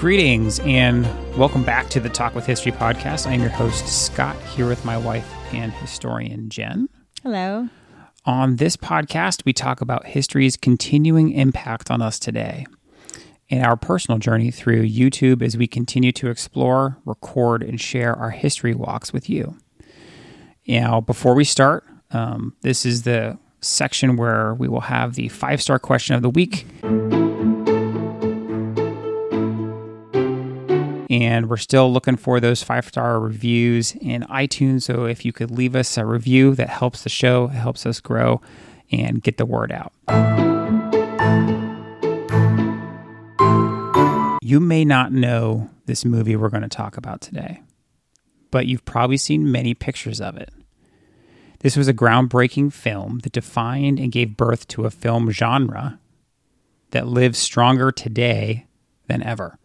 Greetings and welcome back to the Talk with History podcast. I am your host, Scott, here with my wife and historian, Jen. Hello. On this podcast, we talk about history's continuing impact on us today and our personal journey through YouTube as we continue to explore, record, and share our history walks with you. Now, before we start, um, this is the section where we will have the five star question of the week. and we're still looking for those five star reviews in iTunes. So if you could leave us a review, that helps the show, it helps us grow and get the word out. You may not know this movie we're going to talk about today, but you've probably seen many pictures of it. This was a groundbreaking film that defined and gave birth to a film genre that lives stronger today than ever.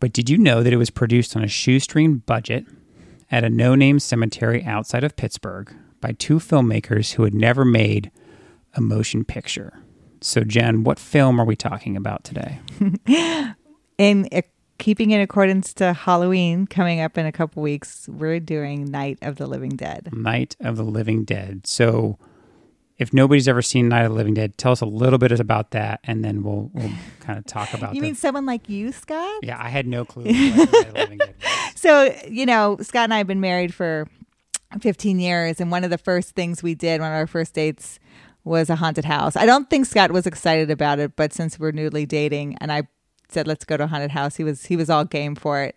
But did you know that it was produced on a shoestring budget at a no name cemetery outside of Pittsburgh by two filmmakers who had never made a motion picture? So, Jen, what film are we talking about today? in uh, keeping in accordance to Halloween coming up in a couple weeks, we're doing Night of the Living Dead. Night of the Living Dead. So, if nobody's ever seen Night of the Living Dead, tell us a little bit about that, and then we'll we'll kind of talk about. you the, mean someone like you, Scott? Yeah, I had no clue. So you know, Scott and I have been married for 15 years, and one of the first things we did, one of our first dates, was a haunted house. I don't think Scott was excited about it, but since we're newly dating, and I said let's go to a haunted house, he was he was all game for it.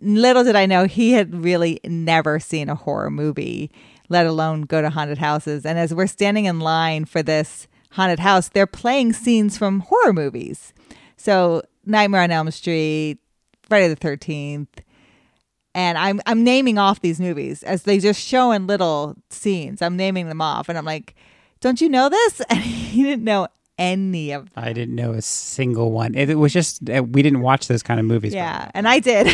Little did I know he had really never seen a horror movie let alone go to haunted houses. And as we're standing in line for this haunted house, they're playing scenes from horror movies. So Nightmare on Elm Street, Friday the Thirteenth, and I'm I'm naming off these movies as they just show in little scenes. I'm naming them off, and I'm like, "Don't you know this?" And he didn't know any of them. I didn't know a single one. It, was just uh, we didn't watch those kind of movies. Yeah, and I did.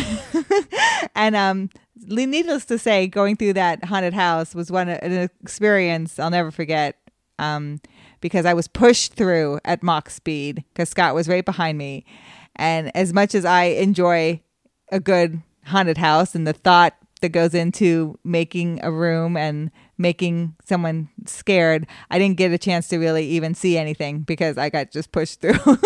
and um, needless to say, going through that haunted house was one an experience I'll never forget. Um, because I was pushed through at Mach speed because Scott was right behind me, and as much as I enjoy a good haunted house and the thought that goes into making a room and making someone scared, I didn't get a chance to really even see anything because I got just pushed through.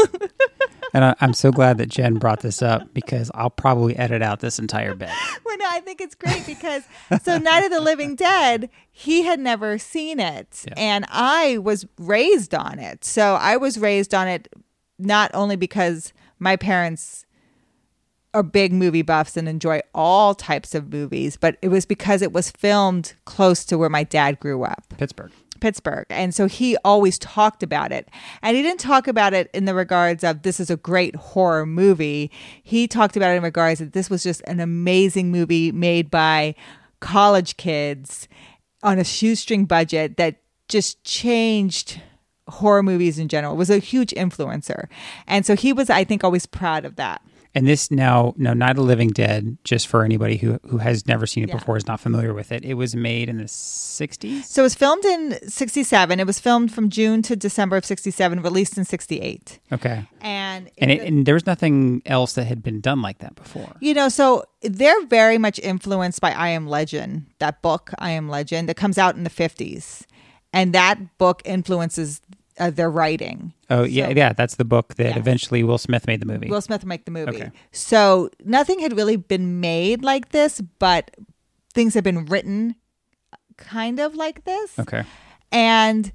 and I, am so glad that Jen brought this up because I'll probably edit out this entire bit. well, no, I think it's great because so Night of the Living Dead, he had never seen it, yeah. and I was raised on it. So I was raised on it not only because my parents are big movie buffs and enjoy all types of movies, but it was because it was filmed close to where my dad grew up. Pittsburgh. Pittsburgh. And so he always talked about it. And he didn't talk about it in the regards of this is a great horror movie. He talked about it in regards that this was just an amazing movie made by college kids on a shoestring budget that just changed horror movies in general. It was a huge influencer. And so he was, I think, always proud of that. And this now, no, Night of the Living Dead, just for anybody who who has never seen it yeah. before, is not familiar with it. It was made in the 60s? So it was filmed in 67. It was filmed from June to December of 67, released in 68. Okay. And and, it, and there was nothing else that had been done like that before. You know, so they're very much influenced by I Am Legend, that book, I Am Legend, that comes out in the 50s. And that book influences uh, their writing. Oh yeah, so, yeah, that's the book that yeah. eventually Will Smith made the movie. Will Smith made the movie. Okay. So nothing had really been made like this, but things have been written kind of like this. Okay. And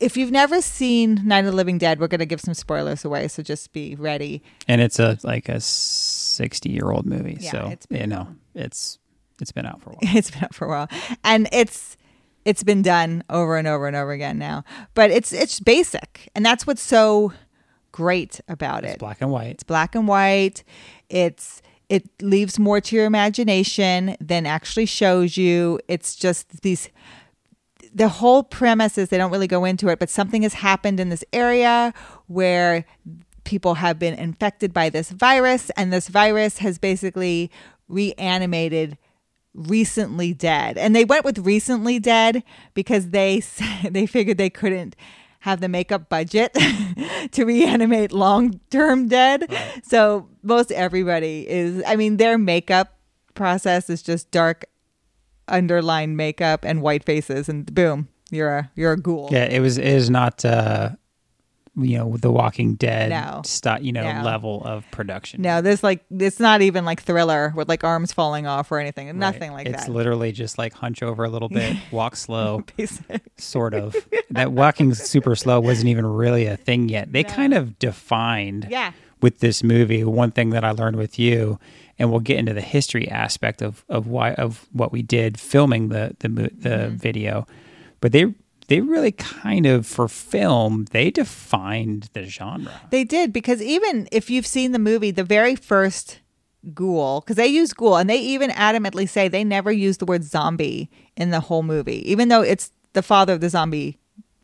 if you've never seen Night of the Living Dead, we're going to give some spoilers away, so just be ready. And it's a like a sixty-year-old movie, yeah, so you know it's it's been out for a while. It's been out for a while, and it's it's been done over and over and over again now. But it's it's basic, and that's what's so great about it. it's. Black and white. It's black and white. It's it leaves more to your imagination than actually shows you. It's just these the whole premise is they don't really go into it, but something has happened in this area where people have been infected by this virus, and this virus has basically reanimated recently dead. And they went with recently dead because they they figured they couldn't have the makeup budget to reanimate long-term dead. So most everybody is I mean their makeup process is just dark underlined makeup and white faces and boom, you're a you're a ghoul. Yeah, it was it is not uh you know the Walking Dead No. sti- you know No. level of production. No, there's like it's not even like thriller with like arms falling off or anything. Right. Nothing like it's that. It's literally just like hunch over a little bit, walk slow, sort of. that walking super slow wasn't even really a thing yet. They No. kind of defined Yeah. with this movie one thing that I learned with you, and we'll get into the history aspect of of why of what we did filming the the the Mm-hmm. video, but they they really kind of for film they defined the genre. They did because even if you've seen the movie, the very first ghoul, because they use ghoul, and they even adamantly say they never use the word zombie in the whole movie, even though it's the father of the zombie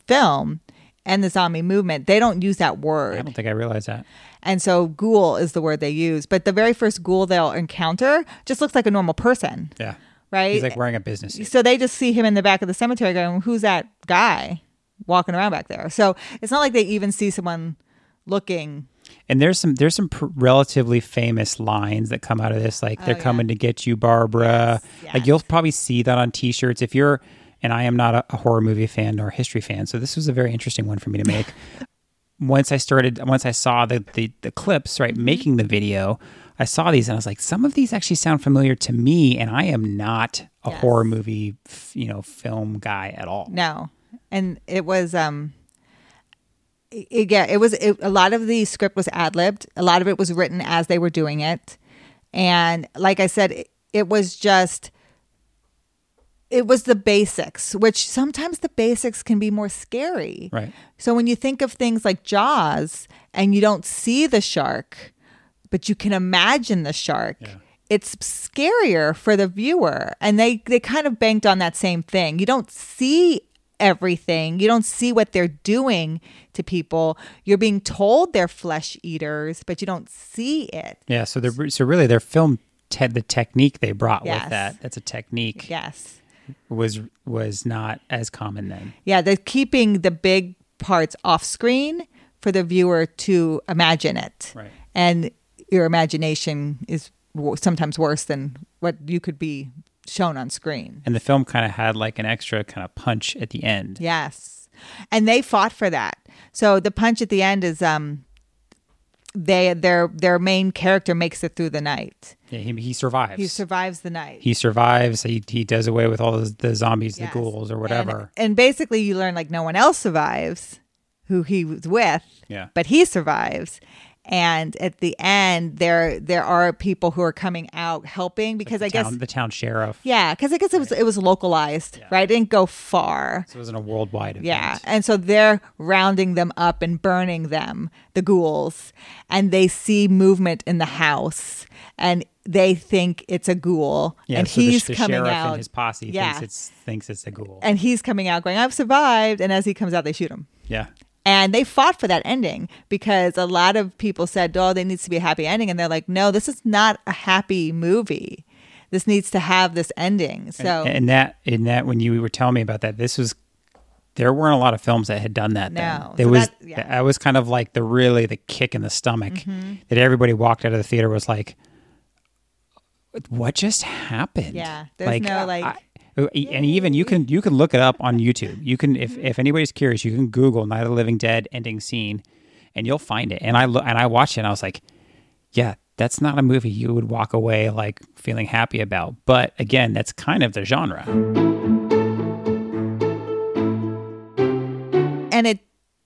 film and the zombie movement. They don't use that word I don't think I realized that. and so ghoul is the word they use. But the very first ghoul they'll encounter just looks like a normal person, Yeah, right? he's like wearing a business suit. So they just see him in the back of the cemetery going, Who's that guy walking around back there? So it's not like they even see someone looking. And there's some there's some pr- relatively famous lines that come out of this, like they're Oh, yeah. coming to get you, Barbara. Yes, Like you'll probably see that on T-shirts if you're. And I am not a, a horror movie fan nor a history fan, so this was a very interesting one for me to make. once I started, once I saw the the, the clips, right, Mm-hmm. making the video, I saw these and I was like, some of these actually sound familiar to me, and I am not a Yes. horror movie, f- you know, film guy at all. No. And it was, um, it, yeah, it was, it, a lot of the script was ad libbed. A lot of it was written as they were doing it. And like I said, it, it was just, it was the basics, which sometimes the basics can be more scary. Right. So when you think of things like Jaws and you don't see the shark, but you can imagine the shark, it's scarier for the viewer. And they they kind of banked on that same thing. You don't see everything. You don't see what they're doing to people. You're being told they're flesh eaters, but you don't see it. Yeah. So they're so really their film. Te- the technique they brought Yes. with that that's a technique Yes. was was not as common then. Yeah, they're keeping the big parts off screen for the viewer to imagine it. Right. And your imagination is sometimes worse than what you could be shown on screen. And the film kind of had like an extra kind of punch at the end. Yes. And they fought for that. So the punch at the end is um they their their main character makes it through the night. Yeah, he, he survives. He survives the night. he survives. He, he does away with all the, the zombies, Yes. the ghouls, or And- whatever. And, basically, you learn like no one else survives who he was with, Yeah. but he survives. And at the end, there there are people who are coming out helping because I the guess the town sheriff. yeah, because I guess it was it was localized, right? It didn't go far. So it wasn't a worldwide event. Yeah. And so they're rounding them up and burning them, the ghouls, and they see movement in the house and they think it's a ghoul. Yeah, and so the- he's the, coming sheriff out. and his posse Yeah. thinks it's thinks it's a ghoul. and he's coming out going, I've survived. And as he comes out, they shoot him. yeah, And they fought for that ending because a lot of people said, oh, there needs to be a happy ending. And they're like, no, this is not a happy movie. This needs to have this ending. So, and, and that in that when you were telling me about that, this was there weren't a lot of films that had done that. No. then. there So was that- yeah. Mm-hmm. that was kind of like the really the kick in the stomach that everybody walked out of the theater was like, what just happened? Yeah, there's no, like- I- and even you can you can look it up on YouTube. You can if if anybody's curious, you can Google Night of the Living Dead ending scene, and you'll find it. And I lo- and I watched it, and I was like, yeah, that's not a movie you would walk away like feeling happy about. But again, that's kind of the genre. and it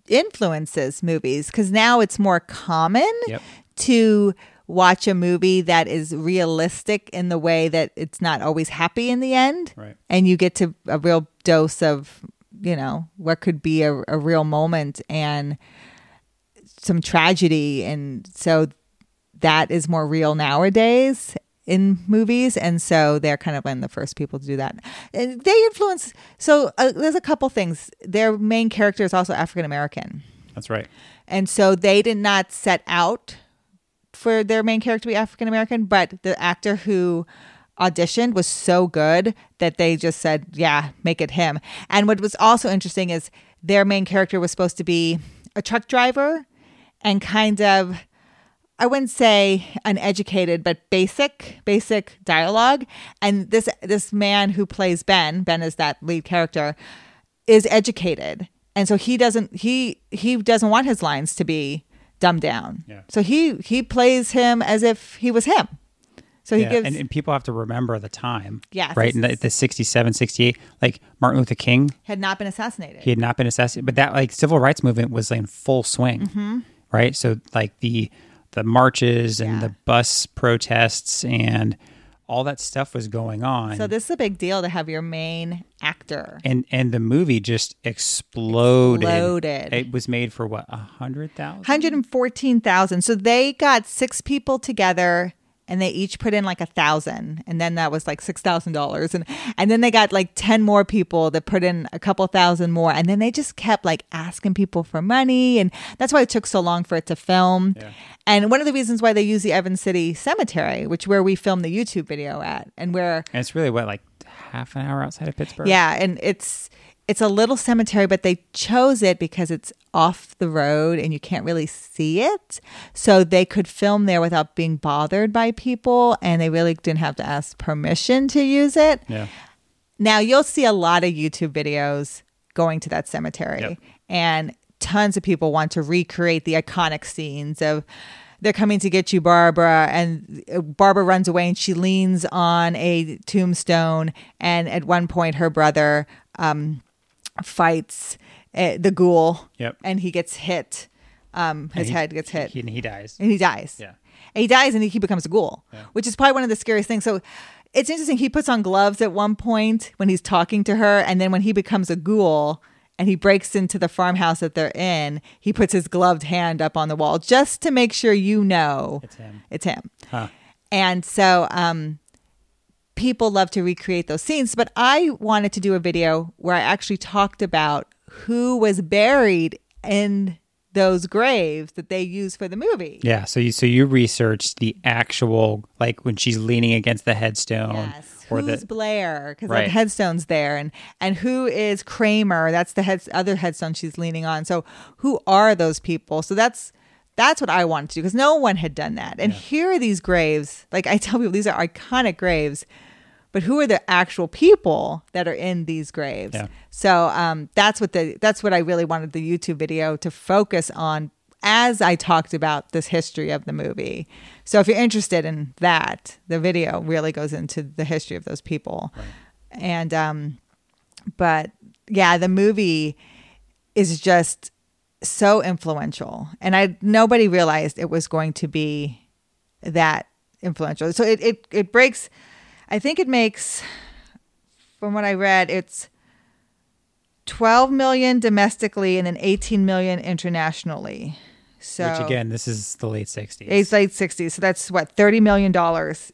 influences movies because now it's more common Yep. to watch a movie that is realistic in the way that it's not always happy in the end Right. and you get to a real dose of you know what could be a, a real moment and some tragedy. And so that is more real nowadays in movies. And so they're kind of one of the first people to do that. And they influence so uh, there's a couple things. Their main character is also african american That's right. and so they did not set out for their main character to be African American, but the actor who auditioned was so good that they just said, yeah, make it him. And what was also interesting is their main character was supposed to be a truck driver and kind of I wouldn't say uneducated, but basic, basic dialogue. And this this man who plays Ben, Ben is that lead character, is educated, and so he doesn't he he doesn't want his lines to be dumbed down. Yeah. So he he plays him as if he was him. So he Yeah, gives and, and people have to remember the time. Yes, Right? In the, the 67, 68, like Martin Luther King, had not been assassinated. he had not been assassinated, but that like civil rights movement was in full swing. Mm-hmm. Right? So like the the marches and Yeah. the bus protests and all that stuff was going on. so this is a big deal to have your main actor. and and the movie just exploded. Exploded. It was made for what, a hundred thousand? 114,000. So they got six people together and they each put in like a thousand and then that was like six thousand dollars and and then they got like 10 more people that put in a couple thousand more and then they just kept like asking people for money and that's why it took so long for it to film Yeah. and one of the reasons why they use the evans city cemetery which where we filmed the youtube video at and where And it's really what, like half an hour outside of Pittsburgh? yeah, and it's it's a little cemetery, but they chose it because it's off the road and you can't really see it. So they could film there without being bothered by people and they really didn't have to ask permission to use it. Yeah. Now you'll see a lot of YouTube videos going to that cemetery, Yep. and tons of people want to recreate the iconic scenes of they're coming to get you, Barbara, and Barbara runs away and she leans on a tombstone, and at one point her brother um, fights uh, the ghoul, Yep. and he gets hit. Um, his he- head gets hit He, he dies. and he dies. Yeah. And he dies and he becomes a ghoul, Yeah. which is probably one of the scariest things. So it's interesting. He puts on gloves at one point when he's talking to her, and then when he becomes a ghoul and he breaks into the farmhouse that they're in, he puts his gloved hand up on the wall just to make sure you know It's him. it's him. Huh. And so um, people love to recreate those scenes. But I wanted to do a video where I actually talked about who was buried in those graves that they use for the movie. Yeah. So you so you researched the actual like when she's leaning against the headstone Yes. or Who's the Blair? Because Right. that headstone's there, and and who is Kramer? That's the head, other headstone she's leaning on. So who are those people? So that's that's what I wanted to do because no one had done that. And here are these graves. Like I tell people, these are iconic graves. But who are the actual people that are in these graves? Yeah. So um, that's what the that's what I really wanted the YouTube video to focus on as I talked about this history of the movie. So if you're interested in that, the video really goes into the history of those people. And um but yeah, the movie is just so influential. And I nobody realized it was going to be that influential. So it it, it breaks I think it makes from what I read, it's 12 million domestically and then 18 million internationally. So which again, this is the late sixties. it's late 60s. So that's what, $30 million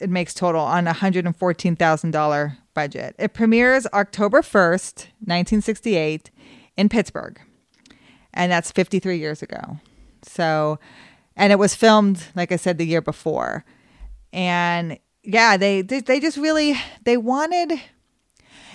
it makes total on a $114,000 budget. It premieres October 1st, 1968 in Pittsburgh. And that's 53 years ago. So, and it was filmed, like I said, the year before. And yeah, they, they, just really, they wanted,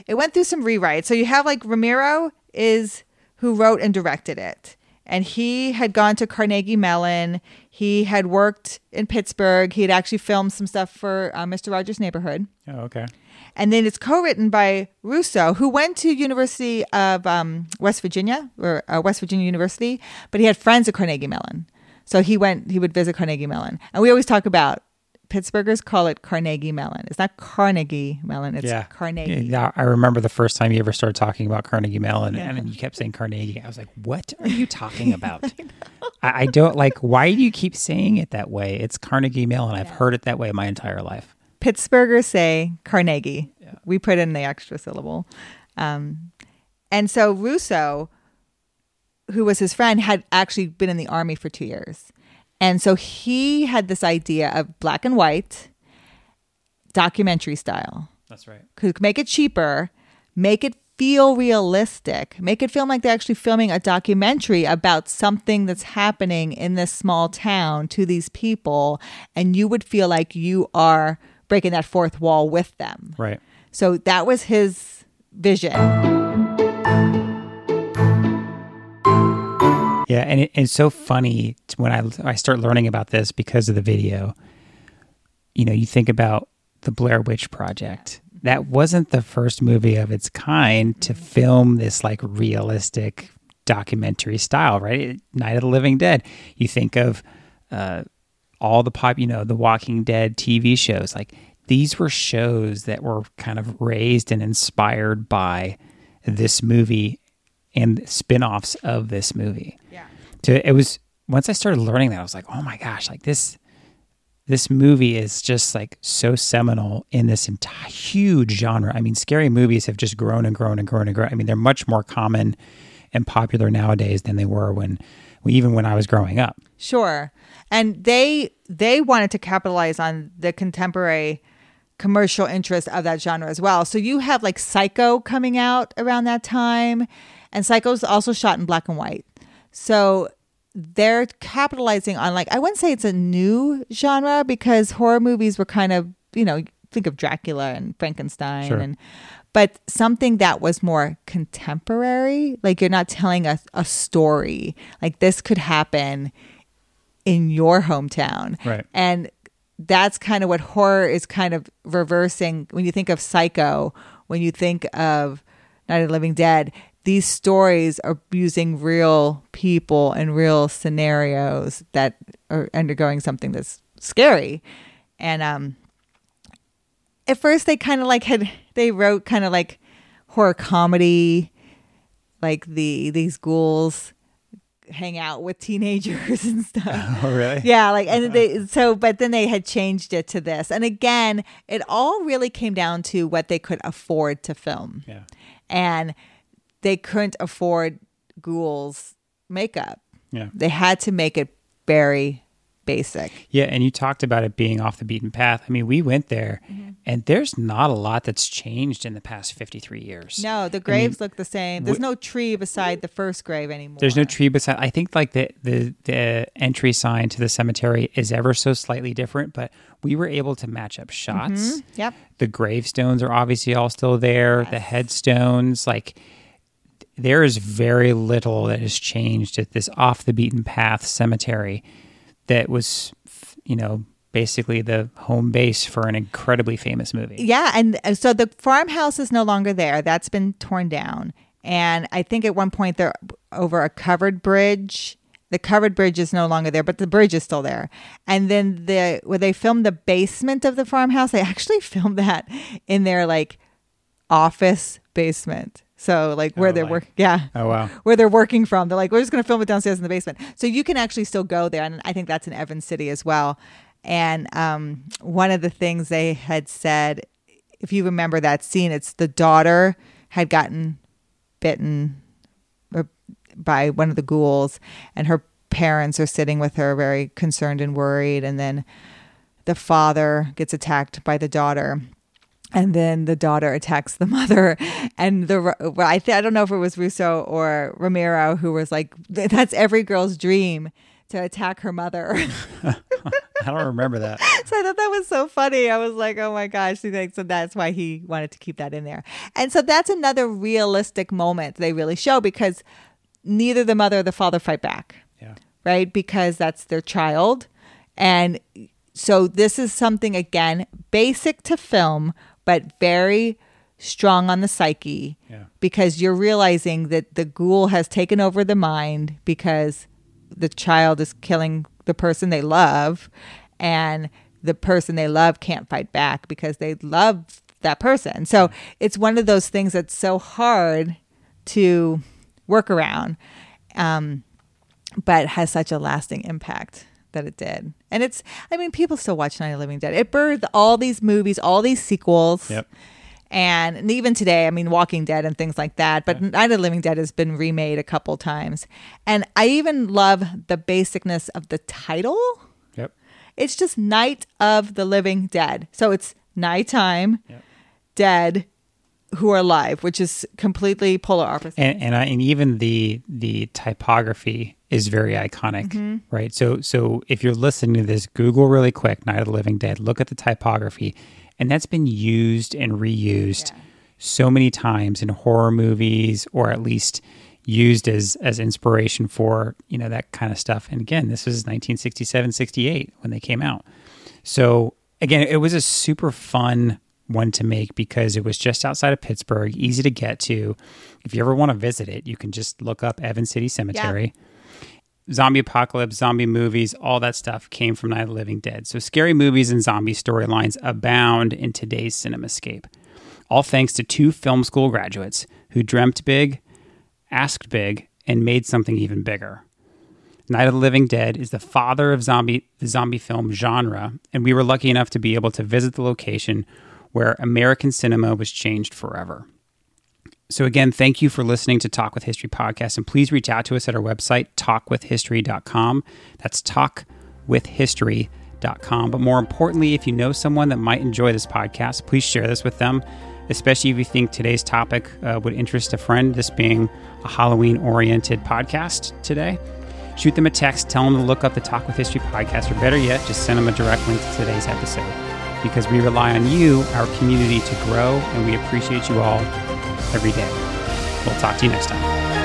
it went through some rewrites. So you have like Romero is who wrote and directed it. And he had gone to Carnegie Mellon. He had worked in Pittsburgh. He had actually filmed some stuff for uh, Mr. Rogers' Neighborhood. Oh, okay. And then it's co-written by Russo, who went to University of um, West Virginia or uh, West Virginia University, but he had friends at Carnegie Mellon, so he went. He would visit Carnegie Mellon, and we always talk about Pittsburghers call it Carnegie Mellon. It's not Carnegie Mellon. It's yeah. Carnegie. Yeah, I remember the first time you ever started talking about Carnegie Mellon, and then you kept saying Carnegie. I was like, "What are you talking about?" I, I don't like. Why do you keep saying it that way? It's Carnegie Mellon. I've heard it that way my entire life. Pittsburghers say Carnegie. We put in the extra syllable. Um, and so Russo, who was his friend, had actually been in the army for two years. And so he had this idea of black and white documentary style. That's right. Could make it cheaper, make it feel realistic, make it feel like they're actually filming a documentary about something that's happening in this small town to these people, and you would feel like you are breaking that fourth wall with them. Right. So that was his vision. Yeah, and it, it's so funny when I I start learning about this because of the video. You know, you think about the Blair Witch Project. That wasn't the first movie of its kind to film this like realistic documentary style, right? Night of the Living Dead. You think of uh, all the pop, you know, the Walking Dead TV shows. Like these were shows that were kind of raised and inspired by this movie and spin-offs of this movie. Yeah. So it was once I started learning that I was like, "Oh my gosh, like this this movie is just like so seminal in this entire huge genre. I mean, scary movies have just grown and grown and grown and grown. I mean, they're much more common and popular nowadays than they were when even when I was growing up. Sure. And they they wanted to capitalize on the contemporary commercial interest of that genre as well. So you have like Psycho coming out around that time and Psycho's also shot in black and white. So they're capitalizing on like I wouldn't say it's a new genre because horror movies were kind of, you know, think of Dracula and Frankenstein Sure. and but something that was more contemporary, like you're not telling a, a story. Like this could happen in your hometown. Right. And that's kind of what horror is kind of reversing when you think of Psycho, when you think of Night of the Living Dead. These stories are using real people and real scenarios that are undergoing something that's scary. And um at first they kind of like had they wrote kind of like horror comedy like the these ghouls hang out with teenagers and stuff. Oh, really? Yeah, like and they so but then they had changed it to this. And again, it all really came down to what they could afford to film. Yeah. And they couldn't afford ghouls makeup. Yeah. They had to make it very basic. Yeah, and you talked about it being off the beaten path. I mean, we went there Mm-hmm. and there's not a lot that's changed in the past 53 years. No, the graves look the same. There's no tree beside the first grave anymore. There's no tree beside. I think like the, the the entry sign to the cemetery is ever so slightly different, but we were able to match up shots. Yep. The gravestones are obviously all still there. The headstones, like there is very little that has changed at this off the beaten path cemetery that was, you know, basically the home base for an incredibly famous movie. Yeah, and uh, so the farmhouse is no longer there. That's been torn down. And I think at one point they're over a covered bridge. The covered bridge is no longer there, but the bridge is still there. And then the where they filmed the basement of the farmhouse, they actually filmed that in their like office basement. So like where Oh, they're like- working, yeah. Oh wow. Where they're working from. They're like, we're just going to film it downstairs in the basement. So you can actually still go there. And I think that's in Evans City as well. And um, one of the things they had said, if you remember that scene, it's the daughter had gotten bitten uh, by one of the ghouls, and her parents are sitting with her, very concerned and worried. And then the father gets attacked by the daughter and then the daughter attacks the mother and the well, I, th- I don't know if it was russo or romero who was like that's every girl's dream to attack her mother I don't remember that. so i thought that was so funny i was like oh my gosh He thinks- so that's why he wanted to keep that in there and so that's another realistic moment they really show because neither the mother or the father fight back Yeah. right? Because that's their child. And so this is something, again, basic to film, but very strong on the psyche Yeah. because you're realizing that the ghoul has taken over the mind because the child is killing the person they love and the person they love can't fight back because they love that person. So it's one of those things that's so hard to work around. Um, but has such a lasting impact that it did. And it's, I mean, people still watch Night of the Living Dead. It birthed all these movies, all these sequels. Yep. And, and even today, I mean, Walking Dead and things like that. But Night of the Living Dead has been remade a couple times. And I even love the basicness of the title. Yep. It's just Night of the Living Dead. So it's nighttime, Yep. dead, who are alive, which is completely polar opposite. and and, I, and even the the typography is very iconic, Mm-hmm. right? So so if you're listening to this, Google really quick "Night of the Living Dead," look at the typography, And that's been used and reused so many times in horror movies or at least used as as inspiration for, you know, that kind of stuff. And again, this was 1967, 68 when they came out. So again, it was a super fun one to make because it was just outside of Pittsburgh, easy to get to. If you ever want to visit it, you can just look up Evan City Cemetery. Zombie apocalypse, zombie movies, all that stuff came from Night of the Living Dead. So scary movies and zombie storylines abound in today's cinemascape. All thanks to two film school graduates who dreamt big, asked big, and made something even bigger. Night of the Living Dead is the father of zombie the zombie film genre, and we were lucky enough to be able to visit the location where American cinema was changed forever. So again, thank you for listening to Talk with History podcast and please reach out to us at our website talkwithhistory.com. That's talkwithhistory.com. But more importantly, if you know someone that might enjoy this podcast, please share this with them, especially if you think today's topic uh, would interest a friend, this being a Halloween oriented podcast today shoot them a text, tell them to look up the Talk with History podcast, or better yet, just send them a direct link to today's episode. Because we rely on you, our community, to grow, and we appreciate you all every day. We'll talk to you next time.